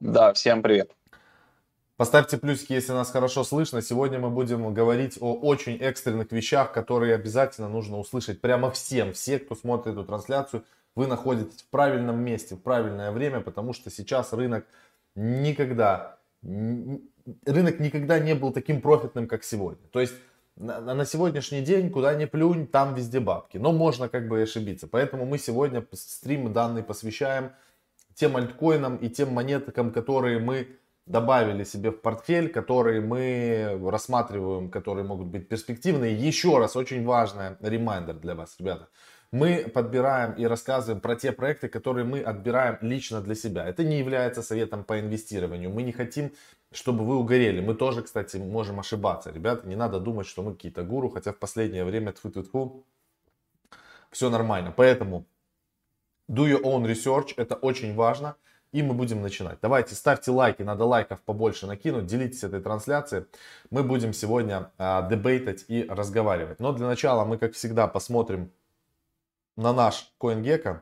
Да, всем привет. Поставьте плюсики, если нас хорошо слышно. Сегодня мы будем говорить о очень экстренных вещах, которые обязательно нужно услышать прямо всем. Все, кто смотрит эту трансляцию, вы находитесь в правильном месте, в правильное время, потому что сейчас рынок никогда, рынок никогда не был таким профитным, как сегодня. То есть на, на сегодняшний день, куда ни плюнь, там везде бабки. Но можно как бы ошибиться. Поэтому мы сегодня стрим данный посвящаем тем альткоинам и тем монеткам, которые мы добавили себе в портфель, которые мы рассматриваем, которые могут быть перспективные. Еще раз, очень важное ремайдер для вас, ребята. Мы подбираем и рассказываем про те проекты, которые мы отбираем лично для себя. Это не является советом по инвестированию. Мы не хотим, чтобы вы угорели. Мы тоже, кстати, можем ошибаться. Ребята, не надо думать, что мы какие-то гуру, хотя в последнее время тьфу -тьфу -тьфу, все нормально. Поэтому do your own research, это очень важно. И мы будем начинать. Давайте ставьте лайки, надо лайков побольше накинуть, делитесь этой трансляцией. Мы будем сегодня э, дебейтать и разговаривать. Но для начала мы, как всегда, посмотрим на наш CoinGecko.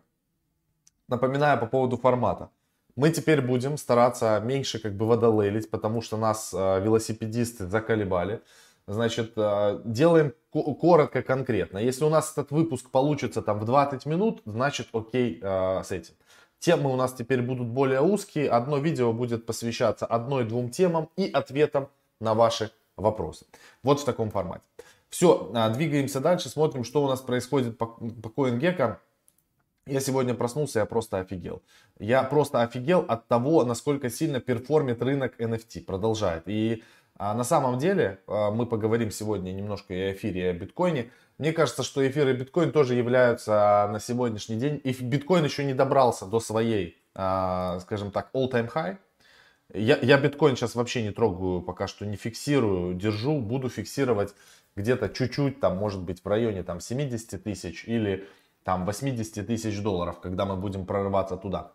Напоминаю по поводу формата. Мы теперь будем стараться меньше как бы водолейлить, потому что нас э, велосипедисты заколебали. Значит, э, делаем коротко, конкретно. Если у нас этот выпуск получится там в 20 минут, значит окей э, с этим. Темы у нас теперь будут более узкие. Одно видео будет посвящаться одной-двум темам и ответам на ваши вопросы. Вот в таком формате. Все, а, двигаемся дальше, смотрим, что у нас происходит по CoinGecko. Я сегодня проснулся, я просто офигел. Я просто офигел от того, насколько сильно перформит рынок NFT. Продолжает. И а, на самом деле, а, мы поговорим сегодня немножко и о эфире, и о биткоине. Мне кажется, что эфир и биткоин тоже являются на сегодняшний день. И биткоин еще не добрался до своей, а, скажем так, all-time high. Я, я биткоин сейчас вообще не трогаю, пока что не фиксирую, держу, буду фиксировать где-то чуть-чуть, там, может быть, в районе там 70 тысяч или там 80 тысяч долларов, когда мы будем прорываться туда.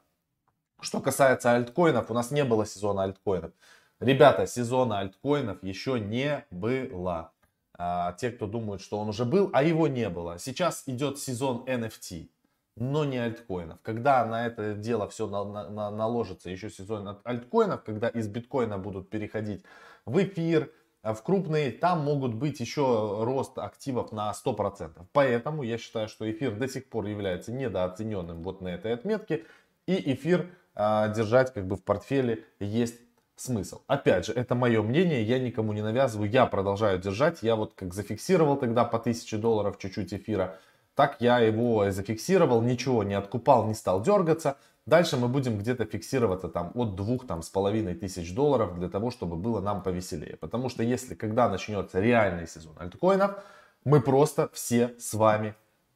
Что касается альткоинов, у нас не было сезона альткоинов. Ребята, сезона альткоинов еще не было а, те, кто думают, что он уже был, а его не было. Сейчас идет сезон NFT, но не альткоинов. Когда на это дело все на, на, наложится, еще сезон альткоинов, когда из биткоина будут переходить в эфир, в крупные, там могут быть еще рост активов на 100%. Поэтому я считаю, что эфир до сих пор является недооцененным вот на этой отметке. И эфир а, держать как бы в портфеле есть смысл. Опять же, это мое мнение, я никому не навязываю, я продолжаю держать. Я вот как зафиксировал тогда по 1000 долларов чуть-чуть эфира, так я его зафиксировал, ничего не откупал, не стал дергаться. Дальше мы будем где-то фиксироваться там от двух там с половиной тысяч долларов для того, чтобы было нам повеселее. Потому что если когда начнется реальный сезон альткоинов, мы просто все с вами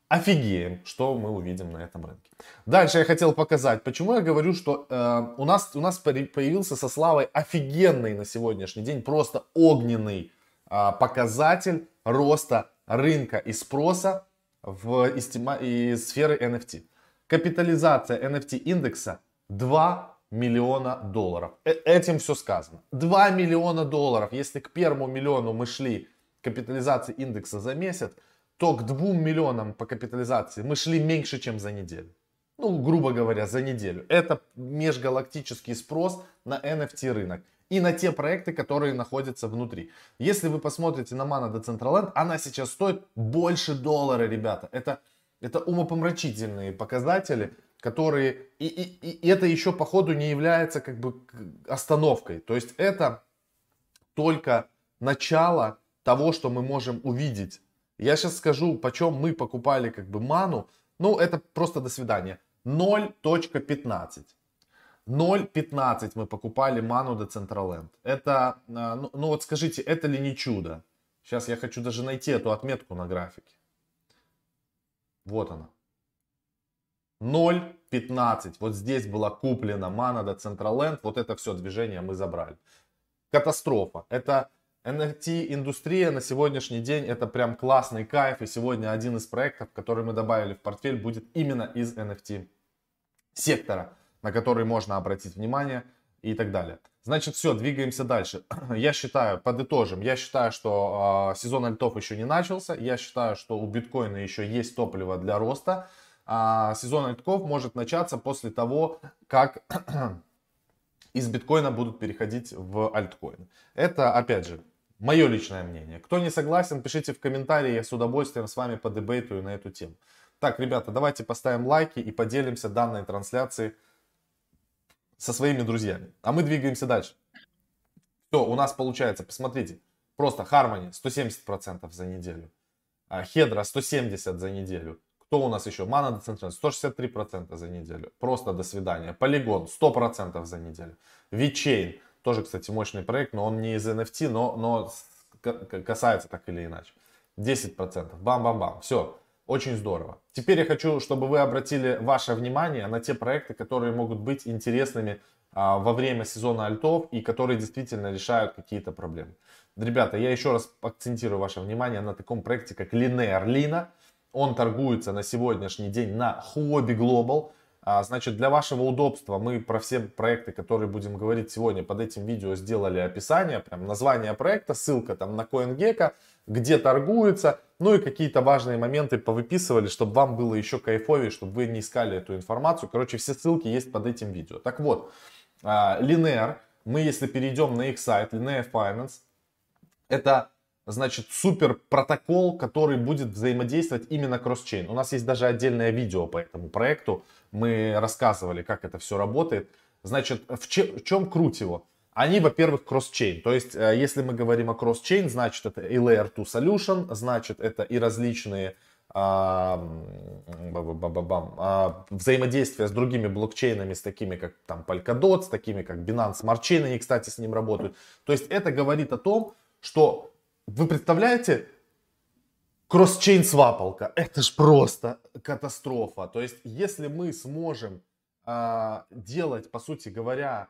офигеем, что мы увидим на этом рынке. Дальше я хотел показать, почему я говорю, что э, у, нас, у нас появился со Славой офигенный на сегодняшний день, просто огненный э, показатель роста рынка и спроса в из, из сферы NFT. Капитализация NFT индекса 2 миллиона долларов. Э этим все сказано. 2 миллиона долларов. Если к первому миллиону мы шли капитализации индекса за месяц, то к 2 миллионам по капитализации мы шли меньше, чем за неделю. Ну, грубо говоря, за неделю. Это межгалактический спрос на NFT рынок и на те проекты, которые находятся внутри. Если вы посмотрите на Mana Decentraland, она сейчас стоит больше доллара, ребята. Это, это умопомрачительные показатели, которые... И, и, и это еще по ходу не является как бы остановкой. То есть это только начало того, что мы можем увидеть я сейчас скажу, почем мы покупали как бы ману. Ну, это просто до свидания. 0.15. 0.15 мы покупали ману до Централенд. Это, а, ну, ну вот скажите, это ли не чудо? Сейчас я хочу даже найти эту отметку на графике. Вот она. 0.15. Вот здесь была куплена мана до Централенд. Вот это все движение мы забрали. Катастрофа. Это NFT-индустрия на сегодняшний день это прям классный кайф. И сегодня один из проектов, который мы добавили в портфель, будет именно из NFT сектора, на который можно обратить внимание и так далее. Значит, все, двигаемся дальше. Я считаю, подытожим, я считаю, что э, сезон альтов еще не начался. Я считаю, что у биткоина еще есть топливо для роста. А сезон альтков может начаться после того, как из биткоина будут переходить в альткоин. Это, опять же, мое личное мнение. Кто не согласен, пишите в комментарии, я с удовольствием с вами подебейтую на эту тему. Так, ребята, давайте поставим лайки и поделимся данной трансляцией со своими друзьями. А мы двигаемся дальше. Все, у нас получается, посмотрите, просто Harmony 170% за неделю. Хедра 170 за неделю. Кто у нас еще? Mana Decentralized 163% за неделю. Просто до свидания. Polygon 100% за неделю. VeChain тоже, кстати, мощный проект, но он не из NFT, но, но касается так или иначе. 10%. Бам-бам-бам. Все. Очень здорово. Теперь я хочу, чтобы вы обратили ваше внимание на те проекты, которые могут быть интересными а, во время сезона альтов и которые действительно решают какие-то проблемы. Ребята, я еще раз акцентирую ваше внимание на таком проекте, как Linear Lina. Он торгуется на сегодняшний день на Huobi Global. А, значит, для вашего удобства мы про все проекты, которые будем говорить сегодня, под этим видео сделали описание, прям название проекта, ссылка там на CoinGecko, где торгуется, ну и какие-то важные моменты повыписывали, чтобы вам было еще кайфовее, чтобы вы не искали эту информацию. Короче, все ссылки есть под этим видео. Так вот, а, Linear, мы если перейдем на их сайт, Linear Finance, это значит, супер протокол, который будет взаимодействовать именно кросс-чейн. У нас есть даже отдельное видео по этому проекту. Мы рассказывали, как это все работает. Значит, в, че, в чем круть его? Они, во-первых, кросс-чейн. То есть, э, если мы говорим о кросс-чейн, значит, это и Layer 2 Solution, значит, это и различные а, а, взаимодействия с другими блокчейнами, с такими как там Polkadot, с такими как Binance Smart Chain, они, кстати, с ним работают. То есть, это говорит о том, что вы представляете, кросс-чейн свапалка, это ж просто катастрофа. То есть, если мы сможем э, делать, по сути говоря,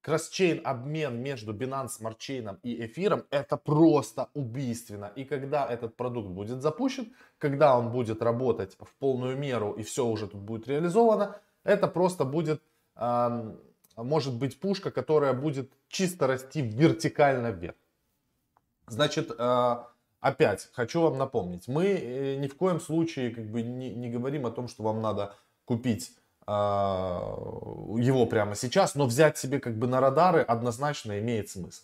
кросс-чейн обмен между Binance Smart Chain и эфиром, это просто убийственно. И когда этот продукт будет запущен, когда он будет работать в полную меру и все уже тут будет реализовано, это просто будет, э, может быть, пушка, которая будет чисто расти вертикально вверх. Значит, э, опять хочу вам напомнить, мы э, ни в коем случае как бы не, не говорим о том, что вам надо купить э, его прямо сейчас, но взять себе как бы на радары однозначно имеет смысл.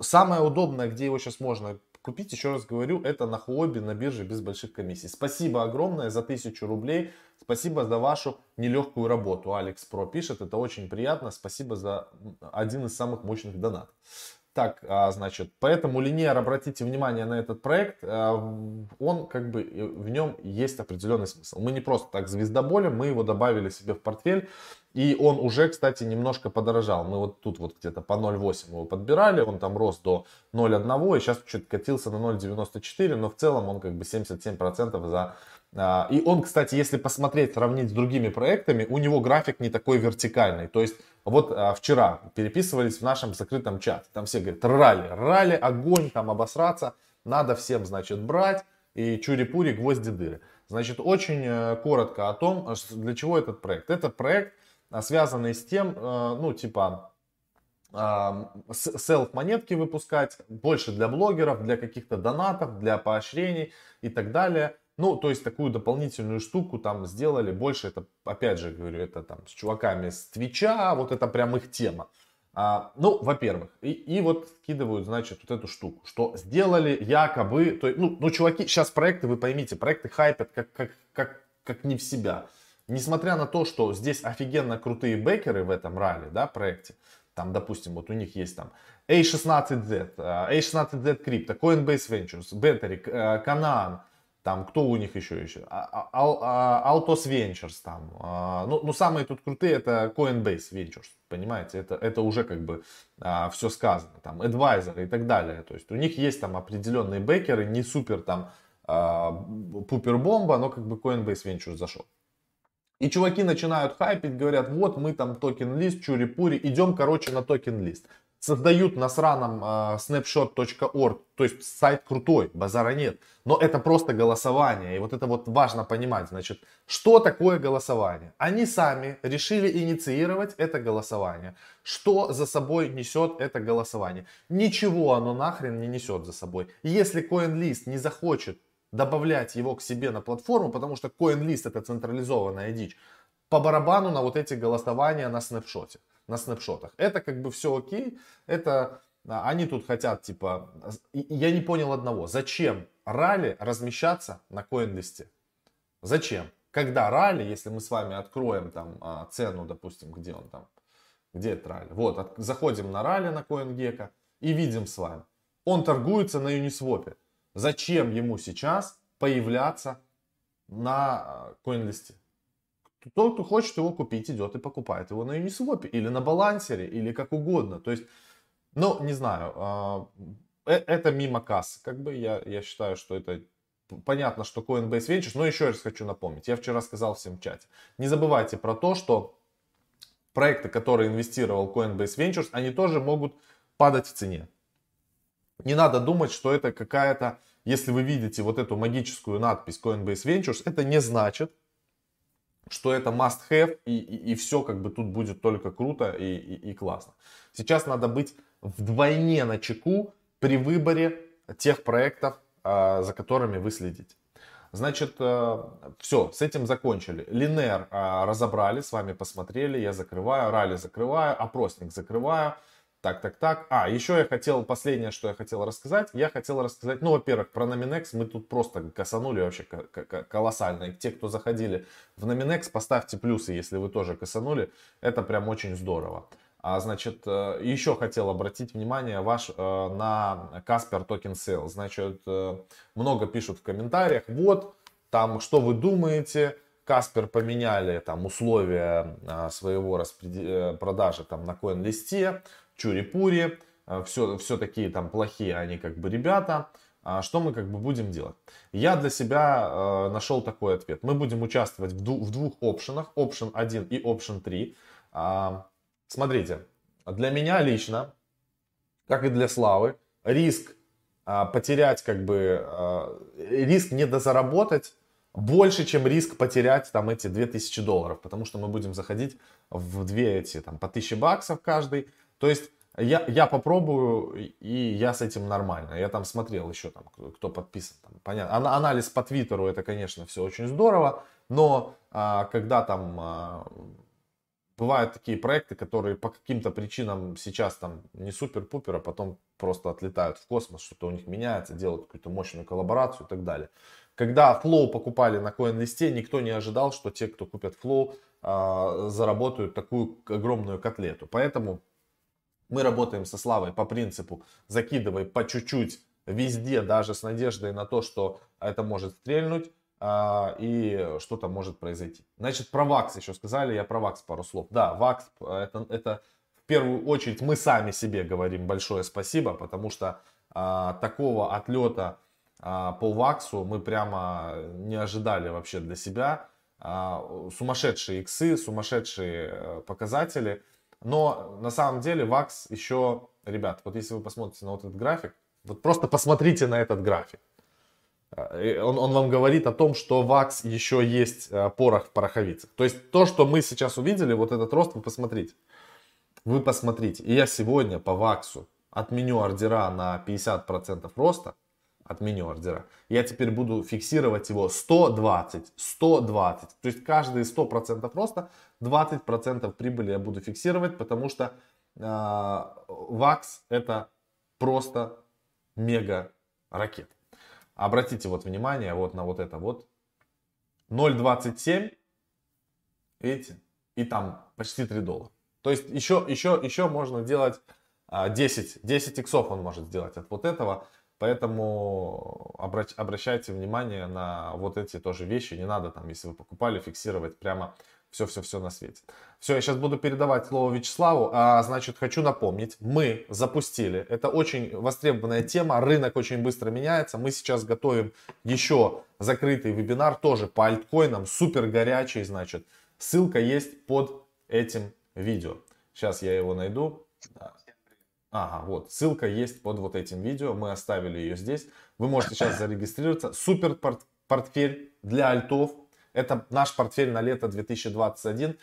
Самое удобное, где его сейчас можно купить, еще раз говорю, это на Хуоби, на бирже без больших комиссий. Спасибо огромное за тысячу рублей. Спасибо за вашу нелегкую работу. Алекс Про пишет, это очень приятно. Спасибо за один из самых мощных донатов. Так, а, значит, поэтому линейр, обратите внимание на этот проект, а, он как бы, в нем есть определенный смысл. Мы не просто так звездоболем, мы его добавили себе в портфель, и он уже, кстати, немножко подорожал. Мы вот тут вот где-то по 0,8 его подбирали, он там рос до 0,1, и сейчас чуть катился на 0,94, но в целом он как бы 77% за а, и он, кстати, если посмотреть, сравнить с другими проектами, у него график не такой вертикальный. То есть вот а, вчера переписывались в нашем закрытом чате. Там все говорят, ралли, ралли, огонь, там обосраться. Надо всем, значит, брать. И чури-пури, гвозди, дыры. Значит, очень э, коротко о том, а, для чего этот проект. Этот проект связанный с тем, э, ну, типа, селф-монетки выпускать, больше для блогеров, для каких-то донатов, для поощрений и так далее. Ну, то есть такую дополнительную штуку там сделали. Больше это, опять же говорю, это там с чуваками с Твича, вот это прям их тема. А, ну, во-первых, и, и вот скидывают, значит, вот эту штуку, что сделали якобы, то, ну, ну, чуваки, сейчас проекты, вы поймите, проекты хайпят как, как, как, как не в себя. Несмотря на то, что здесь офигенно крутые бэкеры в этом ралли, да, проекте, там, допустим, вот у них есть там A16Z, A16Z Crypto, Coinbase Ventures, Battery, Canaan, там, кто у них еще еще? А, а, Altos Ventures там. Ну, ну, самые тут крутые это Coinbase Ventures, понимаете? Это, это уже как бы все сказано. Там, Advisor и так далее. То есть у них есть там определенные бэкеры, не супер там пупер бомба, но как бы Coinbase Ventures зашел. И чуваки начинают хайпить, говорят, вот мы там токен-лист, чури-пури, идем, короче, на токен-лист создают на сраном э, snapshot.org, то есть сайт крутой, базара нет, но это просто голосование, и вот это вот важно понимать, значит, что такое голосование? Они сами решили инициировать это голосование. Что за собой несет это голосование? Ничего оно нахрен не несет за собой. Если CoinList не захочет добавлять его к себе на платформу, потому что CoinList это централизованная дичь, по барабану на вот эти голосования на снапшоте, на снапшотах. Это как бы все окей, это а, они тут хотят, типа, я не понял одного, зачем ралли размещаться на коин-листе? Зачем? Когда ралли, если мы с вами откроем там а, цену, допустим, где он там, где это ралли? Вот, от, заходим на ралли на CoinGecko и видим с вами. Он торгуется на Uniswap. Зачем ему сейчас появляться на CoinList? Тот, кто хочет его купить, идет и покупает его на Uniswap или на балансере, или как угодно. То есть, ну, не знаю, а, э, это мимо кассы. Как бы я, я считаю, что это понятно, что Coinbase Ventures, но еще раз хочу напомнить. Я вчера сказал всем в чате. Не забывайте про то, что проекты, которые инвестировал Coinbase Ventures, они тоже могут падать в цене. Не надо думать, что это какая-то, если вы видите вот эту магическую надпись Coinbase Ventures, это не значит, что это must have и, и, и все как бы тут будет только круто и, и, и классно. Сейчас надо быть вдвойне на чеку при выборе тех проектов, а, за которыми вы следите. Значит, э, все, с этим закончили. Линер а, разобрали, с вами посмотрели, я закрываю, ралли закрываю, опросник закрываю. Так, так, так. А, еще я хотел, последнее, что я хотел рассказать. Я хотел рассказать, ну, во-первых, про Nominex мы тут просто косанули вообще колоссально. И те, кто заходили в Nominex, поставьте плюсы, если вы тоже косанули. Это прям очень здорово. А, значит, э, еще хотел обратить внимание ваш э, на Casper Token Sale. Значит, э, много пишут в комментариях, вот, там, что вы думаете, Каспер поменяли там условия своего распред... продажи там на коин-листе, чури-пури, все, все такие там плохие они как бы ребята. А что мы как бы будем делать? Я для себя э, нашел такой ответ. Мы будем участвовать в, в двух опшенах, option 1 и option 3. А, смотрите, для меня лично, как и для Славы, риск а, потерять как бы, а, риск недозаработать больше, чем риск потерять там эти 2000 долларов, потому что мы будем заходить в две эти там по 1000 баксов каждый. То есть я, я попробую, и я с этим нормально. Я там смотрел еще, там, кто подписан. Там, понятно. Анализ по Твиттеру, это, конечно, все очень здорово. Но а, когда там а, бывают такие проекты, которые по каким-то причинам сейчас там не супер-пупер, а потом просто отлетают в космос, что-то у них меняется, делают какую-то мощную коллаборацию и так далее. Когда Flow покупали на CoinList, никто не ожидал, что те, кто купят Flow, а, заработают такую огромную котлету. Поэтому мы работаем со Славой по принципу закидывай по чуть-чуть везде, даже с надеждой на то, что это может стрельнуть а, и что-то может произойти. Значит, про ВАКС еще сказали, я про ВАКС пару слов. Да, ВАКС это, это в первую очередь мы сами себе говорим большое спасибо, потому что а, такого отлета а, по ВАКСу мы прямо не ожидали вообще для себя. А, сумасшедшие иксы, сумасшедшие э, показатели. Но на самом деле ВАКС еще, ребят, вот если вы посмотрите на вот этот график, вот просто посмотрите на этот график. Э, он, он вам говорит о том, что ВАКС еще есть э, порох в пороховицах. То есть то, что мы сейчас увидели, вот этот рост, вы посмотрите. Вы посмотрите. И я сегодня по ВАКСу отменю ордера на 50% роста. Отменю ордера. Я теперь буду фиксировать его 120, 120. То есть каждые 100% роста 20% прибыли я буду фиксировать, потому что э, ВАКС это просто мега ракета. Обратите вот внимание вот на вот это вот 0.27, видите, и там почти 3 доллара. То есть еще, еще, еще можно делать 10, а, 10 иксов он может сделать от вот этого. Поэтому обращайте внимание на вот эти тоже вещи. Не надо там, если вы покупали, фиксировать прямо все-все-все на свете. Все, я сейчас буду передавать слово Вячеславу. А, значит, хочу напомнить, мы запустили, это очень востребованная тема, рынок очень быстро меняется. Мы сейчас готовим еще закрытый вебинар, тоже по альткоинам, супер горячий, значит. Ссылка есть под этим видео. Сейчас я его найду. Ага, вот, ссылка есть под вот этим видео, мы оставили ее здесь. Вы можете сейчас зарегистрироваться. Супер портфель для альтов, это наш портфель на лето 2021.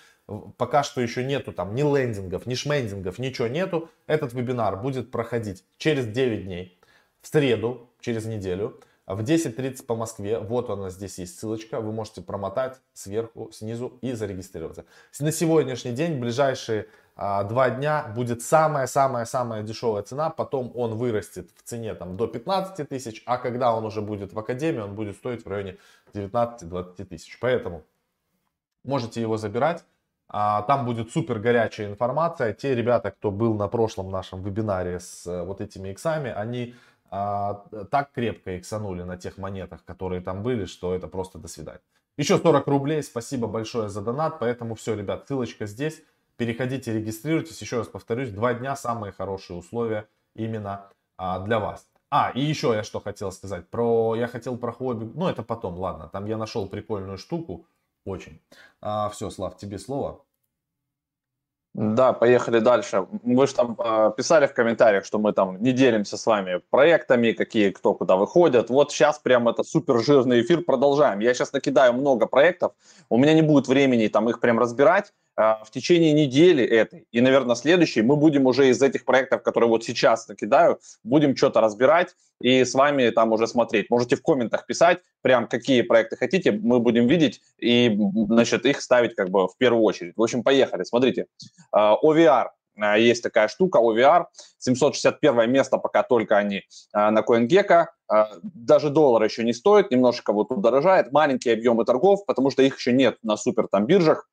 Пока что еще нету там ни лендингов, ни шмендингов, ничего нету. Этот вебинар будет проходить через 9 дней, в среду, через неделю. в 10.30 по Москве, вот она здесь есть ссылочка, вы можете промотать сверху, снизу и зарегистрироваться. На сегодняшний день, ближайшие а, два дня будет самая-самая-самая дешевая цена, потом он вырастет в цене там до 15 тысяч, а когда он уже будет в Академии, он будет стоить в районе 19-20 тысяч. Поэтому можете его забирать. А, там будет супер горячая информация. Те ребята, кто был на прошлом нашем вебинаре с э, вот этими иксами, они а, так крепко иксанули на тех монетах, которые там были, что это просто до свидания. Еще 40 рублей, спасибо большое за донат, поэтому все, ребят, ссылочка здесь. Переходите, регистрируйтесь. Еще раз повторюсь, два дня самые хорошие условия именно а, для вас. А, и еще я что хотел сказать. Про, я хотел про хобби, ну это потом, ладно. Там я нашел прикольную штуку, очень. А, все, Слав, тебе слово. Да, поехали дальше. Вы же там э, писали в комментариях, что мы там не делимся с вами проектами, какие кто куда выходят. Вот сейчас прям это супер жирный эфир, продолжаем. Я сейчас накидаю много проектов, у меня не будет времени там их прям разбирать. А, в течение недели этой. И, наверное, следующей мы будем уже из этих проектов, которые вот сейчас накидаю, будем что-то разбирать и с вами там уже смотреть. Можете в комментах писать, прям какие проекты хотите, мы будем видеть и, значит, их ставить как бы в первую очередь. В общем, поехали. Смотрите, а, OVR а, есть такая штука, OVR, 761 место пока только они на CoinGecko, даже доллар еще не стоит, немножко вот тут дорожает, маленькие объемы торгов, потому что их еще нет на супер там биржах,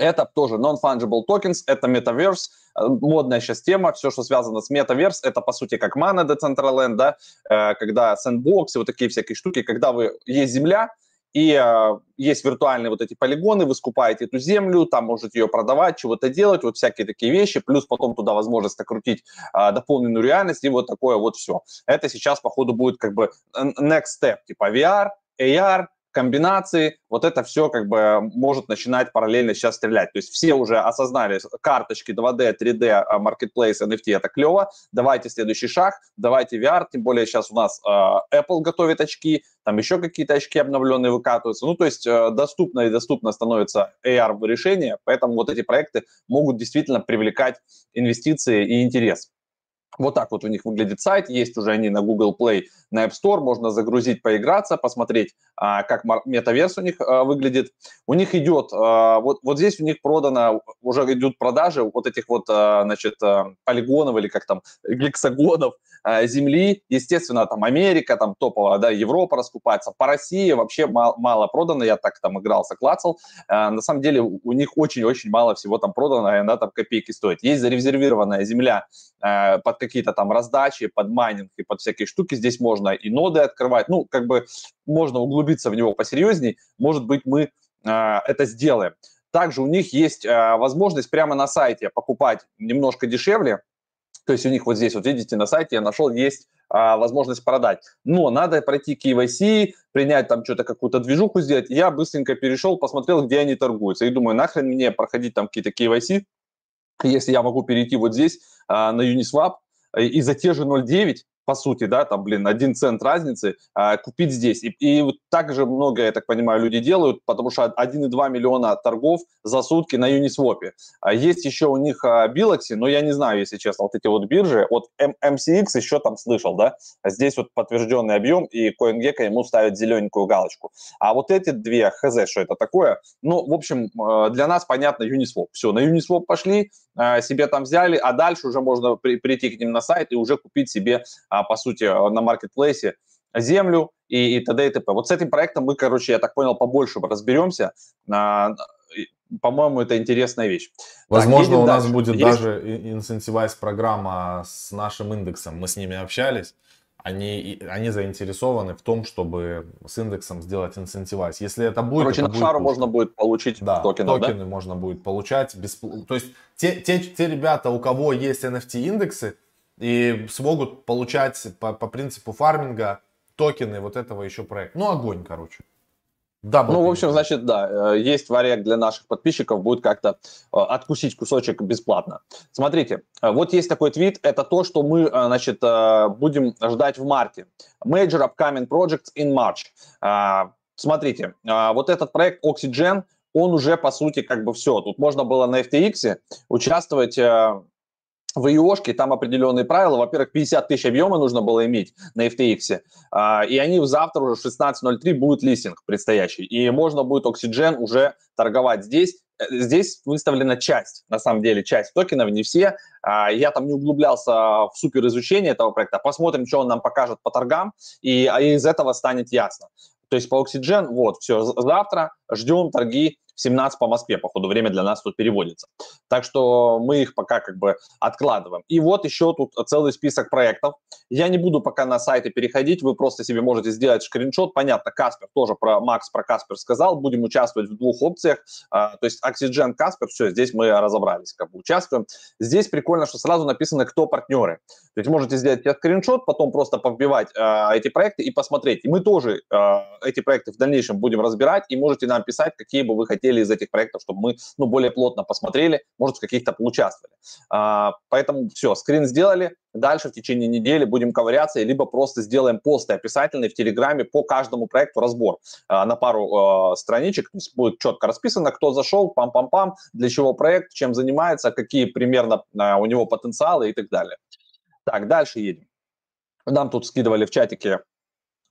это тоже non-fungible tokens, это Metaverse, э, модная сейчас тема, все, что связано с Metaverse, это по сути как Mana Decentraland, да, э, когда Sandbox и вот такие всякие штуки, когда вы, есть земля, и э, есть виртуальные вот эти полигоны, вы скупаете эту землю, там можете ее продавать, чего-то делать, вот всякие такие вещи, плюс потом туда возможность накрутить э, дополненную реальность и вот такое вот все. Это сейчас, походу, будет как бы next step, типа VR, AR, комбинации, вот это все как бы может начинать параллельно сейчас стрелять. То есть все уже осознали карточки 2D, 3D, Marketplace, NFT, это клево, давайте следующий шаг, давайте VR, тем более сейчас у нас э, Apple готовит очки, там еще какие-то очки обновленные выкатываются. Ну, то есть э, доступно и доступно становится AR решение, поэтому вот эти проекты могут действительно привлекать инвестиции и интерес. Вот так вот у них выглядит сайт, есть уже они на Google Play, на App Store, можно загрузить, поиграться, посмотреть, а, как метаверс у них а, выглядит. У них идет, а, вот, вот здесь у них продано, уже идут продажи вот этих вот, значит, полигонов или как там, гексагонов земли. Естественно, там Америка, там топовая, да, Европа раскупается. По России вообще мало, мало продано, я так там игрался, клацал. На самом деле у них очень-очень мало всего там продано, и она там копейки стоит. Есть зарезервированная земля под какие-то там раздачи, под майнинг и под всякие штуки. Здесь можно и ноды открывать, ну, как бы можно углубиться в него посерьезней, может быть, мы э, это сделаем. Также у них есть э, возможность прямо на сайте покупать немножко дешевле, то есть у них вот здесь, вот видите, на сайте я нашел, есть а, возможность продать. Но надо пройти KYC, принять там что-то, какую-то движуху сделать. Я быстренько перешел, посмотрел, где они торгуются. И думаю, нахрен мне проходить там какие-то KYC, если я могу перейти вот здесь а, на Uniswap и за те же 0,9 по сути, да, там, блин, один цент разницы, а, купить здесь. И, и вот так же много, я так понимаю, люди делают, потому что 1,2 миллиона торгов за сутки на Uniswap. А есть еще у них а, Biloxi, но я не знаю, если честно, вот эти вот биржи. Вот M- MCX еще там слышал, да, а здесь вот подтвержденный объем, и CoinGecko ему ставит зелененькую галочку. А вот эти две, хз, что это такое, ну, в общем, э, для нас понятно Uniswap. Все, на Uniswap пошли, э, себе там взяли, а дальше уже можно при, прийти к ним на сайт и уже купить себе а, по сути, на маркетплейсе землю и, и т.д. и т.п. Вот с этим проектом мы, короче, я так понял, побольше разберемся. По-моему, это интересная вещь. Возможно, так, у нас дальше. будет Есть... даже инцентивайз программа с нашим индексом. Мы с ними общались. Они, они заинтересованы в том, чтобы с индексом сделать инцентивайз. Если это будет... Короче, это на шару можно будет получить да, токены, токены да? можно будет получать. Бесп... То есть те, те, те ребята, у кого есть NFT индексы, и смогут получать по, по принципу фарминга токены вот этого еще проекта. Ну, огонь, короче. Да, ну, в общем, значит, да, э, есть вариант для наших подписчиков, будет как-то э, откусить кусочек бесплатно. Смотрите, э, вот есть такой твит, это то, что мы, значит, будем ждать в марте. Major upcoming projects in March. Смотрите, вот этот проект Oxygen, он уже, по сути, как бы все. Тут можно было на FTX участвовать в IOSке там определенные правила. Во-первых, 50 тысяч объема нужно было иметь на FTX. А, и они завтра уже 16.03 будет листинг предстоящий. И можно будет Oxygen уже торговать здесь. Э, здесь выставлена часть, на самом деле, часть токенов, не все. А, я там не углублялся в супер изучение этого проекта. Посмотрим, что он нам покажет по торгам, и из этого станет ясно. То есть по Oxygen, вот, все, завтра ждем торги 17 по Москве, по ходу время для нас тут переводится. Так что мы их пока как бы откладываем. И вот еще тут целый список проектов. Я не буду пока на сайты переходить, вы просто себе можете сделать скриншот. Понятно, Каспер тоже про Макс про Каспер сказал. Будем участвовать в двух опциях. А, то есть Oxygen, Каспер, все, здесь мы разобрались, как бы участвуем. Здесь прикольно, что сразу написано, кто партнеры. То есть можете сделать скриншот, потом просто побивать э, эти проекты и посмотреть. И мы тоже э, эти проекты в дальнейшем будем разбирать, и можете нам писать, какие бы вы хотели из этих проектов, чтобы мы ну, более плотно посмотрели, может, в каких-то поучаствовали. Э, поэтому все, скрин сделали, дальше в течение недели будем ковыряться, либо просто сделаем посты описательные в Телеграме по каждому проекту разбор э, на пару э, страничек, то есть будет четко расписано, кто зашел, пам-пам-пам, для чего проект, чем занимается, какие примерно э, у него потенциалы и так далее. Так, дальше едем. Нам тут скидывали в чатике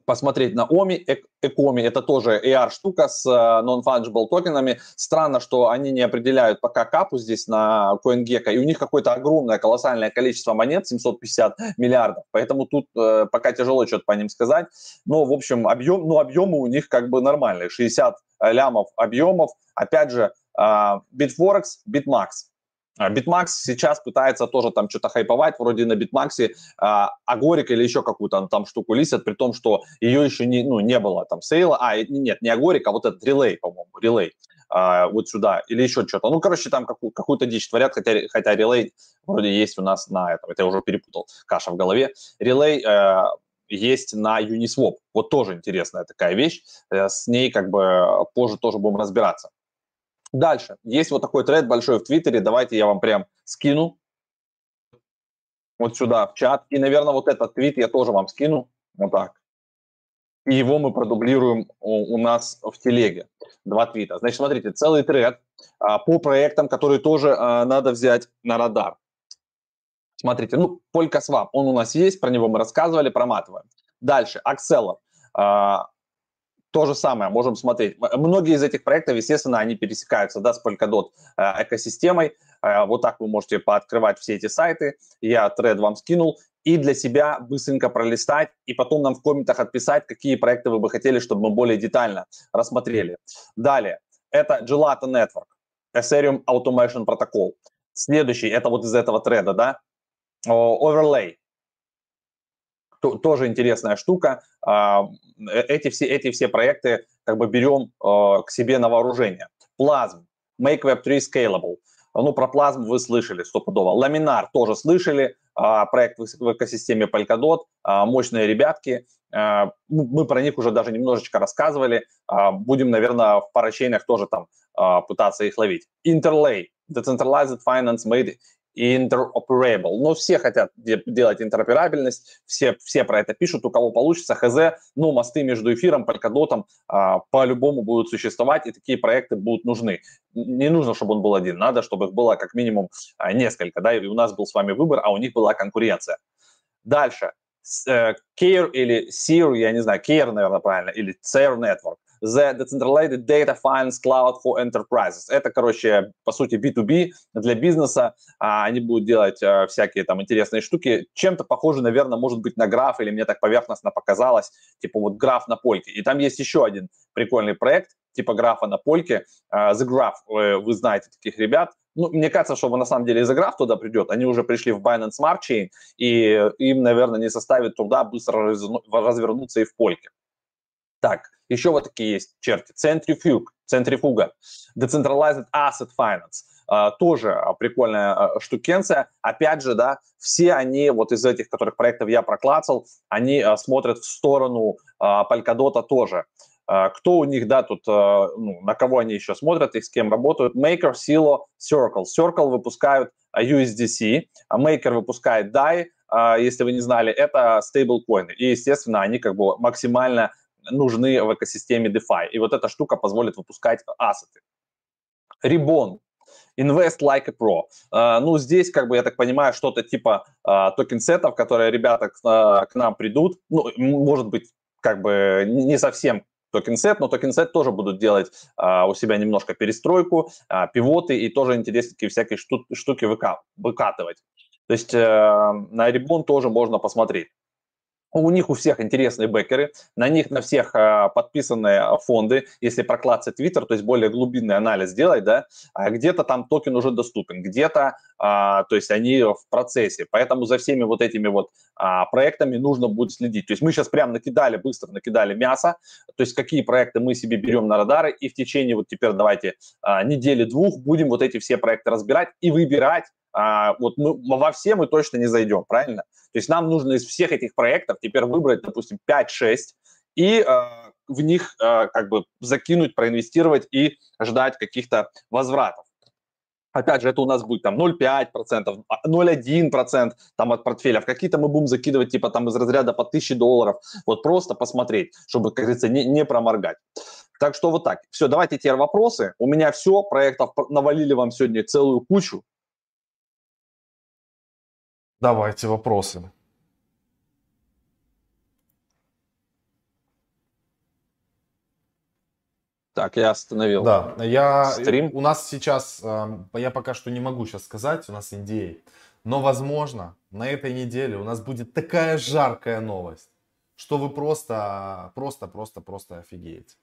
посмотреть на OMI, Экоми, это тоже AR-штука с э, non-fungible токенами. Странно, что они не определяют пока капу здесь на CoinGecko, и у них какое-то огромное, колоссальное количество монет, 750 миллиардов, поэтому тут э, пока тяжело что-то по ним сказать. Но, в общем, объем, ну, объемы у них как бы нормальные, 60 лямов объемов. Опять же, э, Bitforex, BitMax, BitMax сейчас пытается тоже там что-то хайповать, вроде на Битмаксе а, Agoric или еще какую-то там штуку листят, при том, что ее еще не, ну, не было там сейла. А, нет, не Agoric, а вот этот релей, по-моему, релей а, вот сюда или еще что-то. Ну, короче, там какую- какую-то дичь творят, хотя, хотя релей вроде есть у нас на этом. Это я уже перепутал, каша в голове. Релей э, есть на Uniswap. Вот тоже интересная такая вещь. Э, с ней как бы позже тоже будем разбираться. Дальше. Есть вот такой тред большой в Твиттере. Давайте я вам прям скину вот сюда в чат. И, наверное, вот этот твит я тоже вам скину. Вот так. И его мы продублируем у, у нас в телеге. Два твита. Значит, смотрите, целый тред а, по проектам, которые тоже а, надо взять на радар. Смотрите, ну, Polkaswap, он у нас есть, про него мы рассказывали, проматываем. Дальше, Axeller. А, то же самое можем смотреть. Многие из этих проектов, естественно, они пересекаются да, с Polkadot э, экосистемой. Э, вот так вы можете пооткрывать все эти сайты. Я тред вам скинул. И для себя быстренько пролистать, и потом нам в комментах отписать, какие проекты вы бы хотели, чтобы мы более детально рассмотрели. Далее, это Gelato Network, Ethereum Automation Protocol. Следующий, это вот из этого треда, да, Overlay, тоже интересная штука. А, э, эти все, эти все проекты как бы берем а, к себе на вооружение. Plasm, Make Web 3 Scalable. Ну, про плазму вы слышали стопудово. Ламинар тоже слышали. А, проект в экосистеме Polkadot. Мощные ребятки. Мы про них уже даже немножечко рассказывали. Будем, наверное, в парачейнах тоже там пытаться их ловить. Interlay, Decentralized Finance Made interoperable. Но все хотят де- делать интероперабельность, все, все про это пишут, у кого получится, хз, ну, мосты между эфиром, полькодотом а, по-любому будут существовать, и такие проекты будут нужны. Не нужно, чтобы он был один, надо, чтобы их было как минимум а, несколько, да, и у нас был с вами выбор, а у них была конкуренция. Дальше. Care э, или SEER, я не знаю, Care, наверное, правильно, или CER Network. The Decentralized Data Finance Cloud for Enterprises. Это, короче, по сути, B2B для бизнеса. А, они будут делать а, всякие там интересные штуки. Чем-то похоже, наверное, может быть на граф, или мне так поверхностно показалось, типа вот граф на польке. И там есть еще один прикольный проект, типа графа на польке. Uh, The Graph, вы, знаете таких ребят. Ну, мне кажется, что на самом деле The Graph туда придет. Они уже пришли в Binance Smart Chain, и им, наверное, не составит труда быстро развернуться и в польке. Так, еще вот такие есть черти. Centrifuge, центрифуга. Decentralized Asset Finance. Uh, тоже uh, прикольная uh, штукенция. Опять же, да, все они, вот из этих, которых проектов я проклацал, они смотрят в сторону Polkadot тоже. Кто у них, да, тут, ну, на кого они еще смотрят и с кем работают? Maker, Silo, Circle. Circle выпускают USDC, а Maker выпускает DAI, если вы не знали, это стейблкоины. И, естественно, они как бы максимально нужны в экосистеме DeFi. И вот эта штука позволит выпускать ассеты. Ribbon. Invest like a pro. Э, ну, здесь, как бы, я так понимаю, что-то типа э, токен-сетов, которые ребята к, э, к нам придут. Ну, может быть, как бы не совсем токен-сет, но токен-сет тоже будут делать а, у себя немножко перестройку, а, пивоты и тоже интересные всякие шту- штуки выка- выкатывать. То есть э, на Рибон тоже можно посмотреть. У них у всех интересные бэкеры, на них на всех а, подписаны фонды. Если проклаться Twitter, то есть более глубинный анализ делать, да, а где-то там токен уже доступен, где-то, а, то есть они в процессе. Поэтому за всеми вот этими вот а, проектами нужно будет следить. То есть мы сейчас прям накидали, быстро накидали мясо, то есть какие проекты мы себе берем на радары, и в течение вот теперь давайте а, недели-двух будем вот эти все проекты разбирать и выбирать, а, вот мы во все мы точно не зайдем, правильно? То есть нам нужно из всех этих проектов теперь выбрать, допустим, 5-6 и а, в них а, как бы закинуть, проинвестировать и ждать каких-то возвратов. Опять же, это у нас будет там 0,5%, 0,1% там от портфеля. В какие-то мы будем закидывать типа там из разряда по 1000 долларов. Вот просто посмотреть, чтобы, как говорится, не, не проморгать. Так что вот так. Все, давайте теперь вопросы. У меня все, проектов навалили вам сегодня целую кучу. Давайте вопросы. Так, я остановил. Да, я, Стрим. у нас сейчас, эм, я пока что не могу сейчас сказать, у нас NDA, но возможно на этой неделе у нас будет такая жаркая новость, что вы просто, просто, просто, просто офигеете.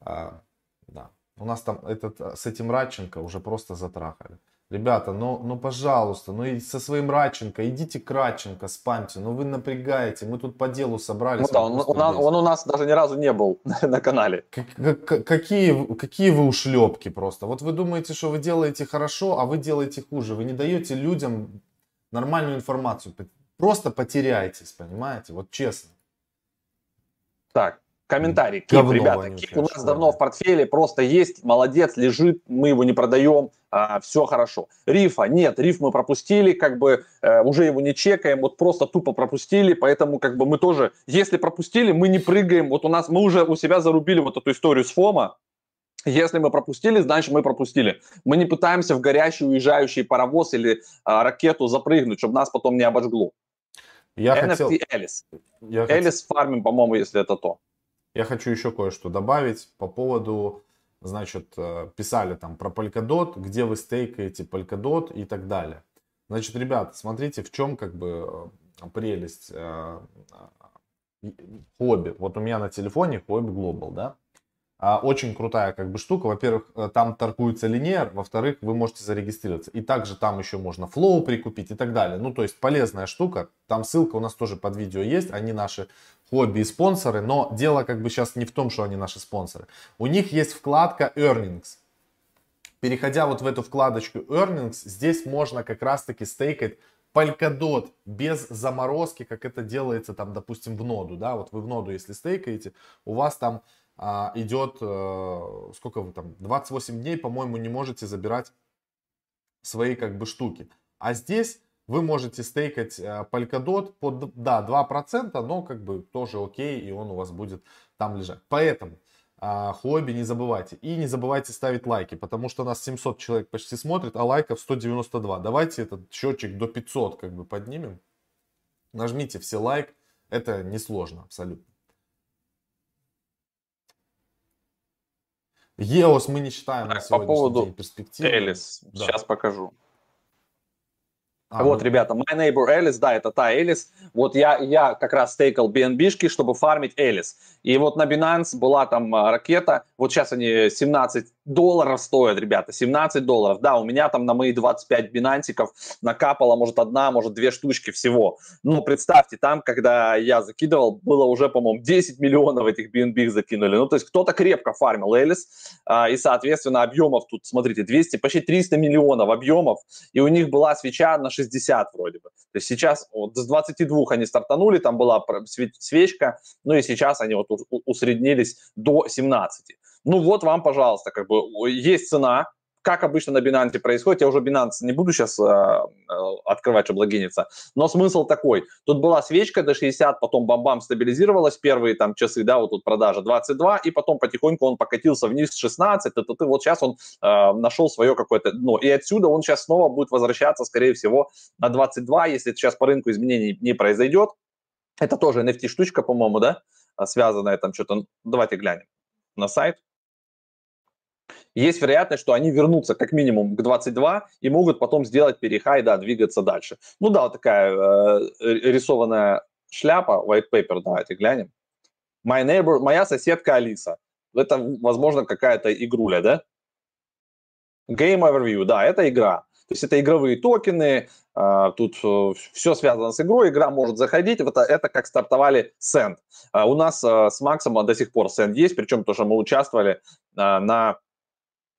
А, да, у нас там этот, с этим Радченко уже просто затрахали. Ребята, ну, ну пожалуйста, ну и со своим Радченко, идите к Радченко, спамьте, ну вы напрягаете, мы тут по делу собрались. Ну да, он, он, он у нас даже ни разу не был на канале. Как, как, какие, какие вы ушлепки просто. Вот вы думаете, что вы делаете хорошо, а вы делаете хуже. Вы не даете людям нормальную информацию. Просто потеряйтесь, понимаете? Вот честно. Так, комментарий. Кип, ребята, Кип у нас давно в портфеле, просто есть, молодец, лежит, мы его не продаем а, все хорошо. Рифа нет, риф мы пропустили, как бы э, уже его не чекаем, вот просто тупо пропустили, поэтому как бы мы тоже, если пропустили, мы не прыгаем, вот у нас, мы уже у себя зарубили вот эту историю с Фома, если мы пропустили, значит мы пропустили. Мы не пытаемся в горящий уезжающий паровоз или а, ракету запрыгнуть, чтобы нас потом не обожгло. Я NFT хотел... Элис. Я Элис хотел... фармим, по-моему, если это то. Я хочу еще кое-что добавить по поводу значит, э, писали там про Polkadot, где вы стейкаете Polkadot и так далее. Значит, ребята, смотрите, в чем как бы э, прелесть э, хобби. Вот у меня на телефоне хобби Global, да. А, очень крутая как бы штука. Во-первых, э, там торгуется линейер, во-вторых, вы можете зарегистрироваться. И также там еще можно флоу прикупить и так далее. Ну, то есть полезная штука. Там ссылка у нас тоже под видео есть. Они наши хобби и спонсоры. Но дело как бы сейчас не в том, что они наши спонсоры. У них есть вкладка Earnings. Переходя вот в эту вкладочку Earnings, здесь можно как раз таки стейкать Polkadot без заморозки, как это делается там, допустим, в ноду, да, вот вы в ноду, если стейкаете, у вас там идет, а, сколько вы там, 28 дней, по-моему, не можете забирать свои как бы штуки. А здесь вы можете стейкать а, Polkadot под, да, 2%, но как бы тоже окей, и он у вас будет там лежать. Поэтому а, хобби не забывайте. И не забывайте ставить лайки, потому что нас 700 человек почти смотрит, а лайков 192. Давайте этот счетчик до 500 как бы поднимем. Нажмите все лайк, это несложно абсолютно. EOS мы не считаем так, на сегодняшний по поводу день перспективы. Элис, да. сейчас покажу. А, вот, ну... ребята, My Neighbor Alice, да, это та Alice. Вот я, я как раз стейкал BNB-шки, чтобы фармить Alice. И вот на Binance была там а, ракета, вот сейчас они 17 долларов стоят, ребята, 17 долларов. Да, у меня там на мои 25 бинансиков накапало, может, одна, может, две штучки всего. Но представьте, там, когда я закидывал, было уже, по-моему, 10 миллионов этих BNB закинули. Ну, то есть кто-то крепко фармил Элис, а, и, соответственно, объемов тут, смотрите, 200, почти 300 миллионов объемов, и у них была свеча на 60 вроде бы. То есть сейчас вот с 22 они стартанули, там была свечка, ну и сейчас они вот усреднились до 17. Ну вот вам, пожалуйста, как бы есть цена, как обычно на Binance происходит, я уже Binance не буду сейчас э, э, открывать, чтобы логиниться, но смысл такой, тут была свечка до 60, потом бам-бам стабилизировалась, первые там часы, да, вот тут продажа 22, и потом потихоньку он покатился вниз 16, это ты вот сейчас он э, нашел свое какое-то дно, и отсюда он сейчас снова будет возвращаться, скорее всего, на 22, если сейчас по рынку изменений не произойдет, это тоже NFT-штучка, по-моему, да, связанная там что-то, давайте глянем на сайт, есть вероятность, что они вернутся как минимум к 22 и могут потом сделать перехай, да, двигаться дальше. Ну да, вот такая э, рисованная шляпа, white paper, давайте глянем. My neighbor, моя соседка Алиса. Это, возможно, какая-то игруля, да? Game Overview, да, это игра. То есть это игровые токены, э, тут э, все связано с игрой, игра может заходить. Это, это как стартовали Send. Э, у нас э, с Максом до сих пор Send есть, причем тоже мы участвовали на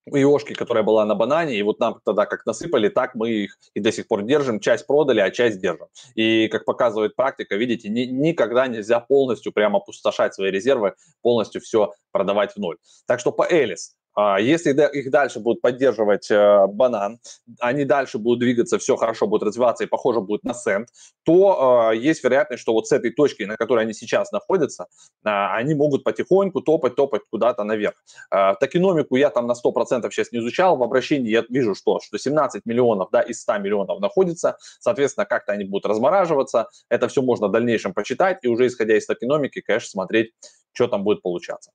ИОшки, которая была на банане, и вот нам тогда как насыпали, так мы их и до сих пор держим, часть продали, а часть держим. И как показывает практика, видите, ни, никогда нельзя полностью прямо опустошать свои резервы, полностью все продавать в ноль. Так что по Элис, если их дальше будут поддерживать э, банан, они дальше будут двигаться, все хорошо будет развиваться и похоже будет на сент, то э, есть вероятность, что вот с этой точки, на которой они сейчас находятся, э, они могут потихоньку топать, топать куда-то наверх. Э, токеномику я там на 100% сейчас не изучал, в обращении я вижу, что, что 17 миллионов да, из 100 миллионов находится, соответственно, как-то они будут размораживаться, это все можно в дальнейшем почитать и уже исходя из токеномики, конечно, смотреть, что там будет получаться.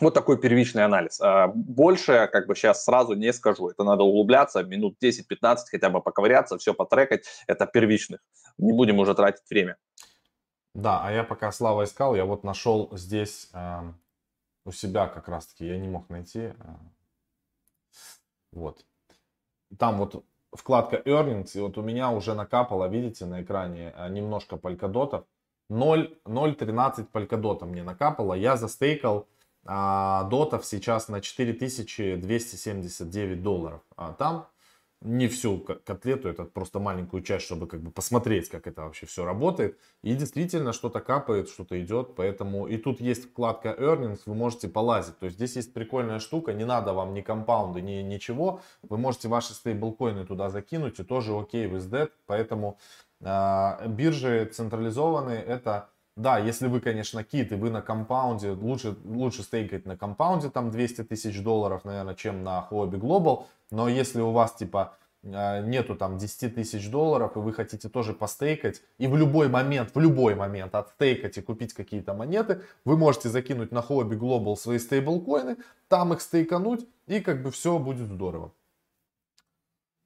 Вот такой первичный анализ. А, больше, как бы сейчас сразу не скажу. Это надо углубляться, минут 10-15 хотя бы поковыряться, все потрекать. Это первичных. Не будем уже тратить время. Да, а я пока Слава искал, я вот нашел здесь э, у себя как раз-таки, я не мог найти. Э, вот. Там вот вкладка Earnings, и вот у меня уже накапало, видите, на экране немножко полькодотов. 0,013 полькодота мне накапало. Я застейкал а дотов сейчас на 4279 долларов. А там не всю котлету, это просто маленькую часть, чтобы как бы посмотреть, как это вообще все работает. И действительно что-то капает, что-то идет, поэтому и тут есть вкладка Earnings, вы можете полазить. То есть здесь есть прикольная штука, не надо вам ни компаунды, ни ничего. Вы можете ваши стейблкоины туда закинуть и тоже окей okay with that. Поэтому э, биржи централизованные это да, если вы, конечно, кит, и вы на компаунде, лучше, лучше стейкать на компаунде там 200 тысяч долларов, наверное, чем на Huobi Global. Но если у вас, типа, э, нету там 10 тысяч долларов, и вы хотите тоже постейкать, и в любой момент, в любой момент отстейкать и купить какие-то монеты, вы можете закинуть на Huobi Global свои стейблкоины, там их стейкануть, и как бы все будет здорово.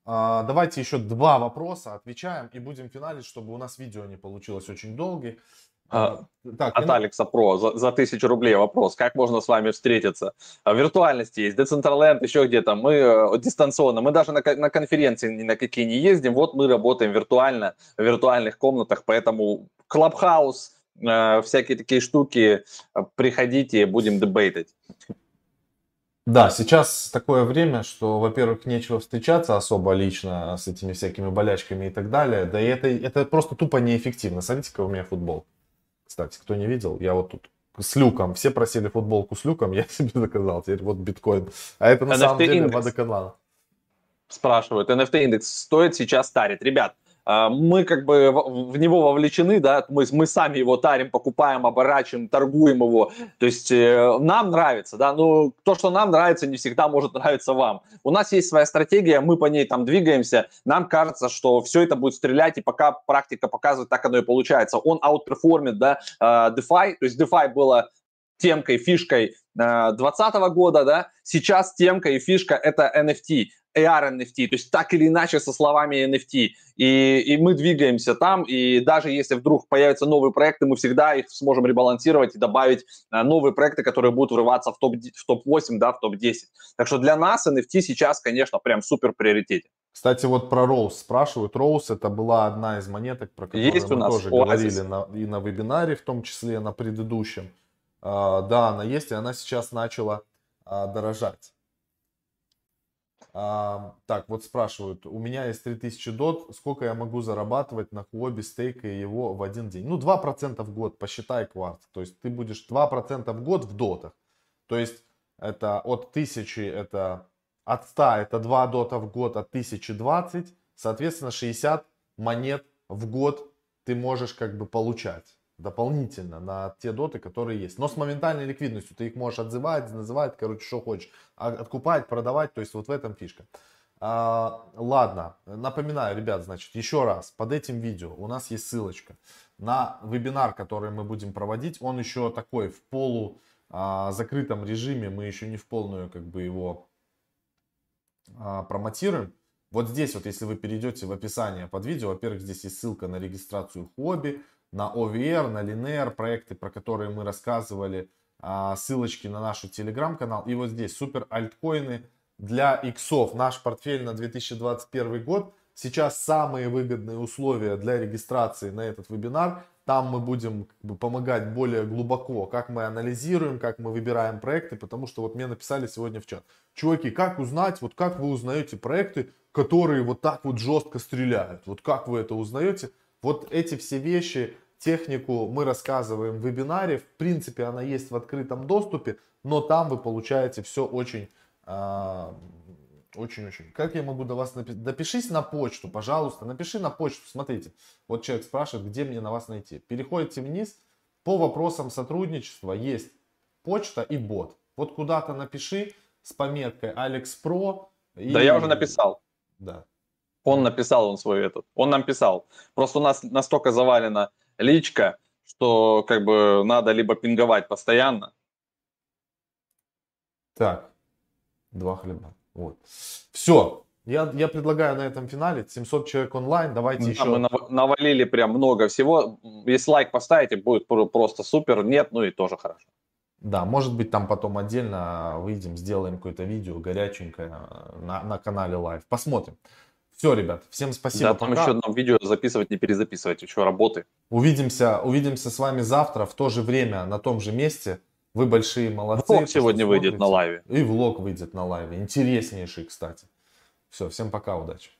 А, давайте еще два вопроса отвечаем и будем финалить, чтобы у нас видео не получилось очень долгий. А, так, От Алекса Про за, за тысячу рублей вопрос. Как можно с вами встретиться? А, виртуальность есть, Decentraland, еще где-то. Мы э, дистанционно, мы даже на, на конференции ни на какие не ездим. Вот мы работаем виртуально, в виртуальных комнатах, поэтому Clubhouse, э, всякие такие штуки, э, приходите, будем дебейтить. Да, сейчас такое время, что, во-первых, нечего встречаться особо лично с этими всякими болячками и так далее. Да и это, это просто тупо неэффективно. Смотрите-ка у меня футбол. Кстати, кто не видел, я вот тут с люком. Все просили футболку с люком, я себе заказал. Теперь вот биткоин. А это на NFT самом деле индекс. водоканал. Спрашивают, NFT индекс стоит сейчас старит. Ребят, мы как бы в него вовлечены, да, мы, мы сами его тарим, покупаем, оборачиваем, торгуем его, то есть э, нам нравится, да, но то, что нам нравится, не всегда может нравиться вам. У нас есть своя стратегия, мы по ней там двигаемся, нам кажется, что все это будет стрелять, и пока практика показывает, так оно и получается. Он аутперформит, да, э, DeFi, то есть DeFi было темкой, фишкой 2020 э, года, да, сейчас темка и фишка это NFT. AR NFT, то есть так или иначе со словами NFT. И, и мы двигаемся там, и даже если вдруг появятся новые проекты, мы всегда их сможем ребалансировать и добавить а, новые проекты, которые будут врываться в топ, в топ-8, да, в топ-10. Так что для нас NFT сейчас, конечно, прям супер приоритете. Кстати, вот про Роуз спрашивают. Роуз это была одна из монеток, про которую Есть мы тоже Oasis. говорили на, и на вебинаре, в том числе на предыдущем. А, да, она есть, и она сейчас начала а, дорожать. А, так, вот спрашивают, у меня есть 3000 дот, сколько я могу зарабатывать на хобби стейка его в один день? Ну, 2% в год, посчитай кварт. То есть ты будешь 2% в год в дотах. То есть это от 1000 это От 100 это 2 дота в год, от 1000 20. Соответственно, 60 монет в год ты можешь как бы получать дополнительно на те доты, которые есть. Но с моментальной ликвидностью ты их можешь отзывать, называть, короче, что хочешь. А, откупать, продавать, то есть вот в этом фишка. А, ладно, напоминаю, ребят, значит, еще раз, под этим видео у нас есть ссылочка на вебинар, который мы будем проводить. Он еще такой в полу а, закрытом режиме, мы еще не в полную как бы его а, промотируем. Вот здесь вот, если вы перейдете в описание под видео, во-первых, здесь есть ссылка на регистрацию хобби, на OVR, на Linear, проекты, про которые мы рассказывали, а, ссылочки на наш телеграм-канал. И вот здесь супер альткоины для иксов. Наш портфель на 2021 год. Сейчас самые выгодные условия для регистрации на этот вебинар. Там мы будем как бы, помогать более глубоко, как мы анализируем, как мы выбираем проекты, потому что вот мне написали сегодня в чат. Чуваки, как узнать, вот как вы узнаете проекты, которые вот так вот жестко стреляют? Вот как вы это узнаете? Вот эти все вещи, технику мы рассказываем в вебинаре. В принципе, она есть в открытом доступе, но там вы получаете все очень а, очень-очень. Как я могу до вас написать? Допишись на почту, пожалуйста. Напиши на почту. Смотрите, вот человек спрашивает, где мне на вас найти. Переходите вниз. По вопросам сотрудничества есть почта и бот. Вот куда-то напиши с пометкой Алекс Про. И... Да я уже написал. Да. Он написал он свой этот. Он нам писал. Просто у нас настолько завалена личка, что как бы надо либо пинговать постоянно. Так, два хлеба. Вот. Все. Я, я предлагаю на этом финале 700 человек онлайн. Давайте да, еще. Мы навалили прям много всего. Если лайк поставите, будет просто супер. Нет, ну и тоже хорошо. Да, может быть, там потом отдельно выйдем, сделаем какое-то видео горяченькое на, на канале Live. Посмотрим. Все, ребят, всем спасибо. Да, там пока. еще одно видео записывать, не перезаписывать, еще работы. Увидимся, увидимся с вами завтра в то же время на том же месте. Вы большие молодцы. Влог сегодня выйдет на лайве. И влог выйдет на лайве. Интереснейший, кстати. Все, всем пока, удачи.